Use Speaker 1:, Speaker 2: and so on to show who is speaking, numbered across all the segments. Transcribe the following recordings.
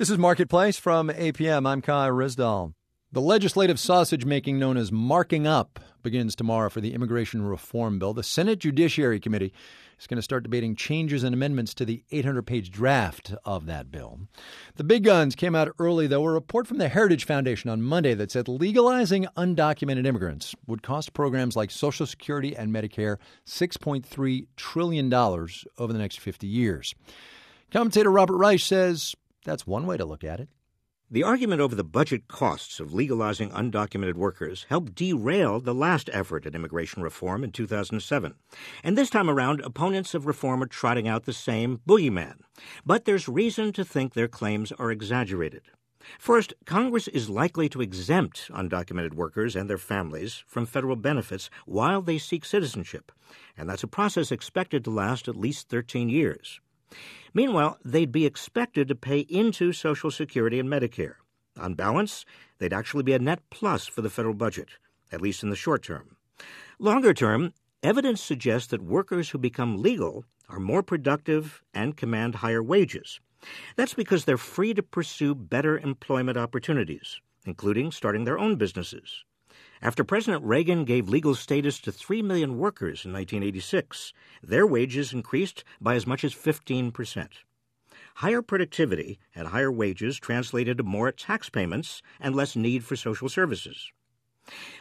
Speaker 1: This is Marketplace from APM. I'm Kai Ryssdal. The legislative sausage making known as marking up begins tomorrow for the immigration reform bill. The Senate Judiciary Committee is going to start debating changes and amendments to the 800 page draft of that bill. The big guns came out early, though. A report from the Heritage Foundation on Monday that said legalizing undocumented immigrants would cost programs like Social Security and Medicare $6.3 trillion over the next 50 years. Commentator Robert Reich says that's one way to look at it.
Speaker 2: The argument over the budget costs of legalizing undocumented workers helped derail the last effort at immigration reform in 2007. And this time around, opponents of reform are trotting out the same boogeyman. But there's reason to think their claims are exaggerated. First, Congress is likely to exempt undocumented workers and their families from federal benefits while they seek citizenship, and that's a process expected to last at least 13 years. Meanwhile, they'd be expected to pay into Social Security and Medicare. On balance, they'd actually be a net plus for the federal budget, at least in the short term. Longer term, evidence suggests that workers who become legal are more productive and command higher wages. That's because they're free to pursue better employment opportunities, including starting their own businesses. After President Reagan gave legal status to 3 million workers in 1986, their wages increased by as much as 15%. Higher productivity and higher wages translated to more tax payments and less need for social services.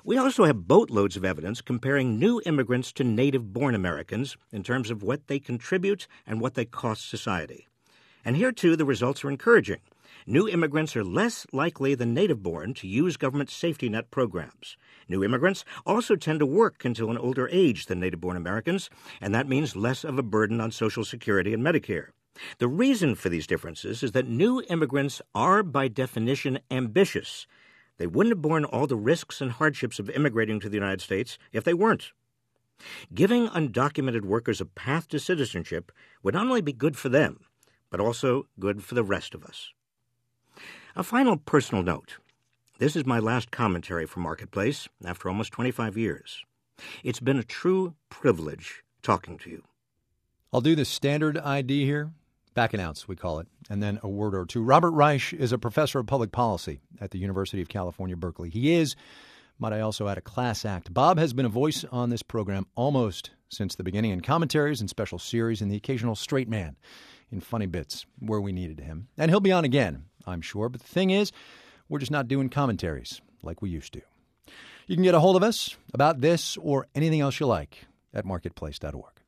Speaker 2: We also have boatloads of evidence comparing new immigrants to native born Americans in terms of what they contribute and what they cost society. And here, too, the results are encouraging. New immigrants are less likely than native born to use government safety net programs. New immigrants also tend to work until an older age than native born Americans, and that means less of a burden on Social Security and Medicare. The reason for these differences is that new immigrants are, by definition, ambitious. They wouldn't have borne all the risks and hardships of immigrating to the United States if they weren't. Giving undocumented workers a path to citizenship would not only be good for them, but also good for the rest of us. A final personal note. This is my last commentary for Marketplace after almost 25 years. It's been a true privilege talking to you.
Speaker 1: I'll do the standard ID here. Back announce, we call it, and then a word or two. Robert Reich is a professor of public policy at the University of California, Berkeley. He is, might I also add, a class act. Bob has been a voice on this program almost since the beginning in commentaries and special series and the occasional straight man in funny bits where we needed him. And he'll be on again I'm sure. But the thing is, we're just not doing commentaries like we used to. You can get a hold of us about this or anything else you like at marketplace.org.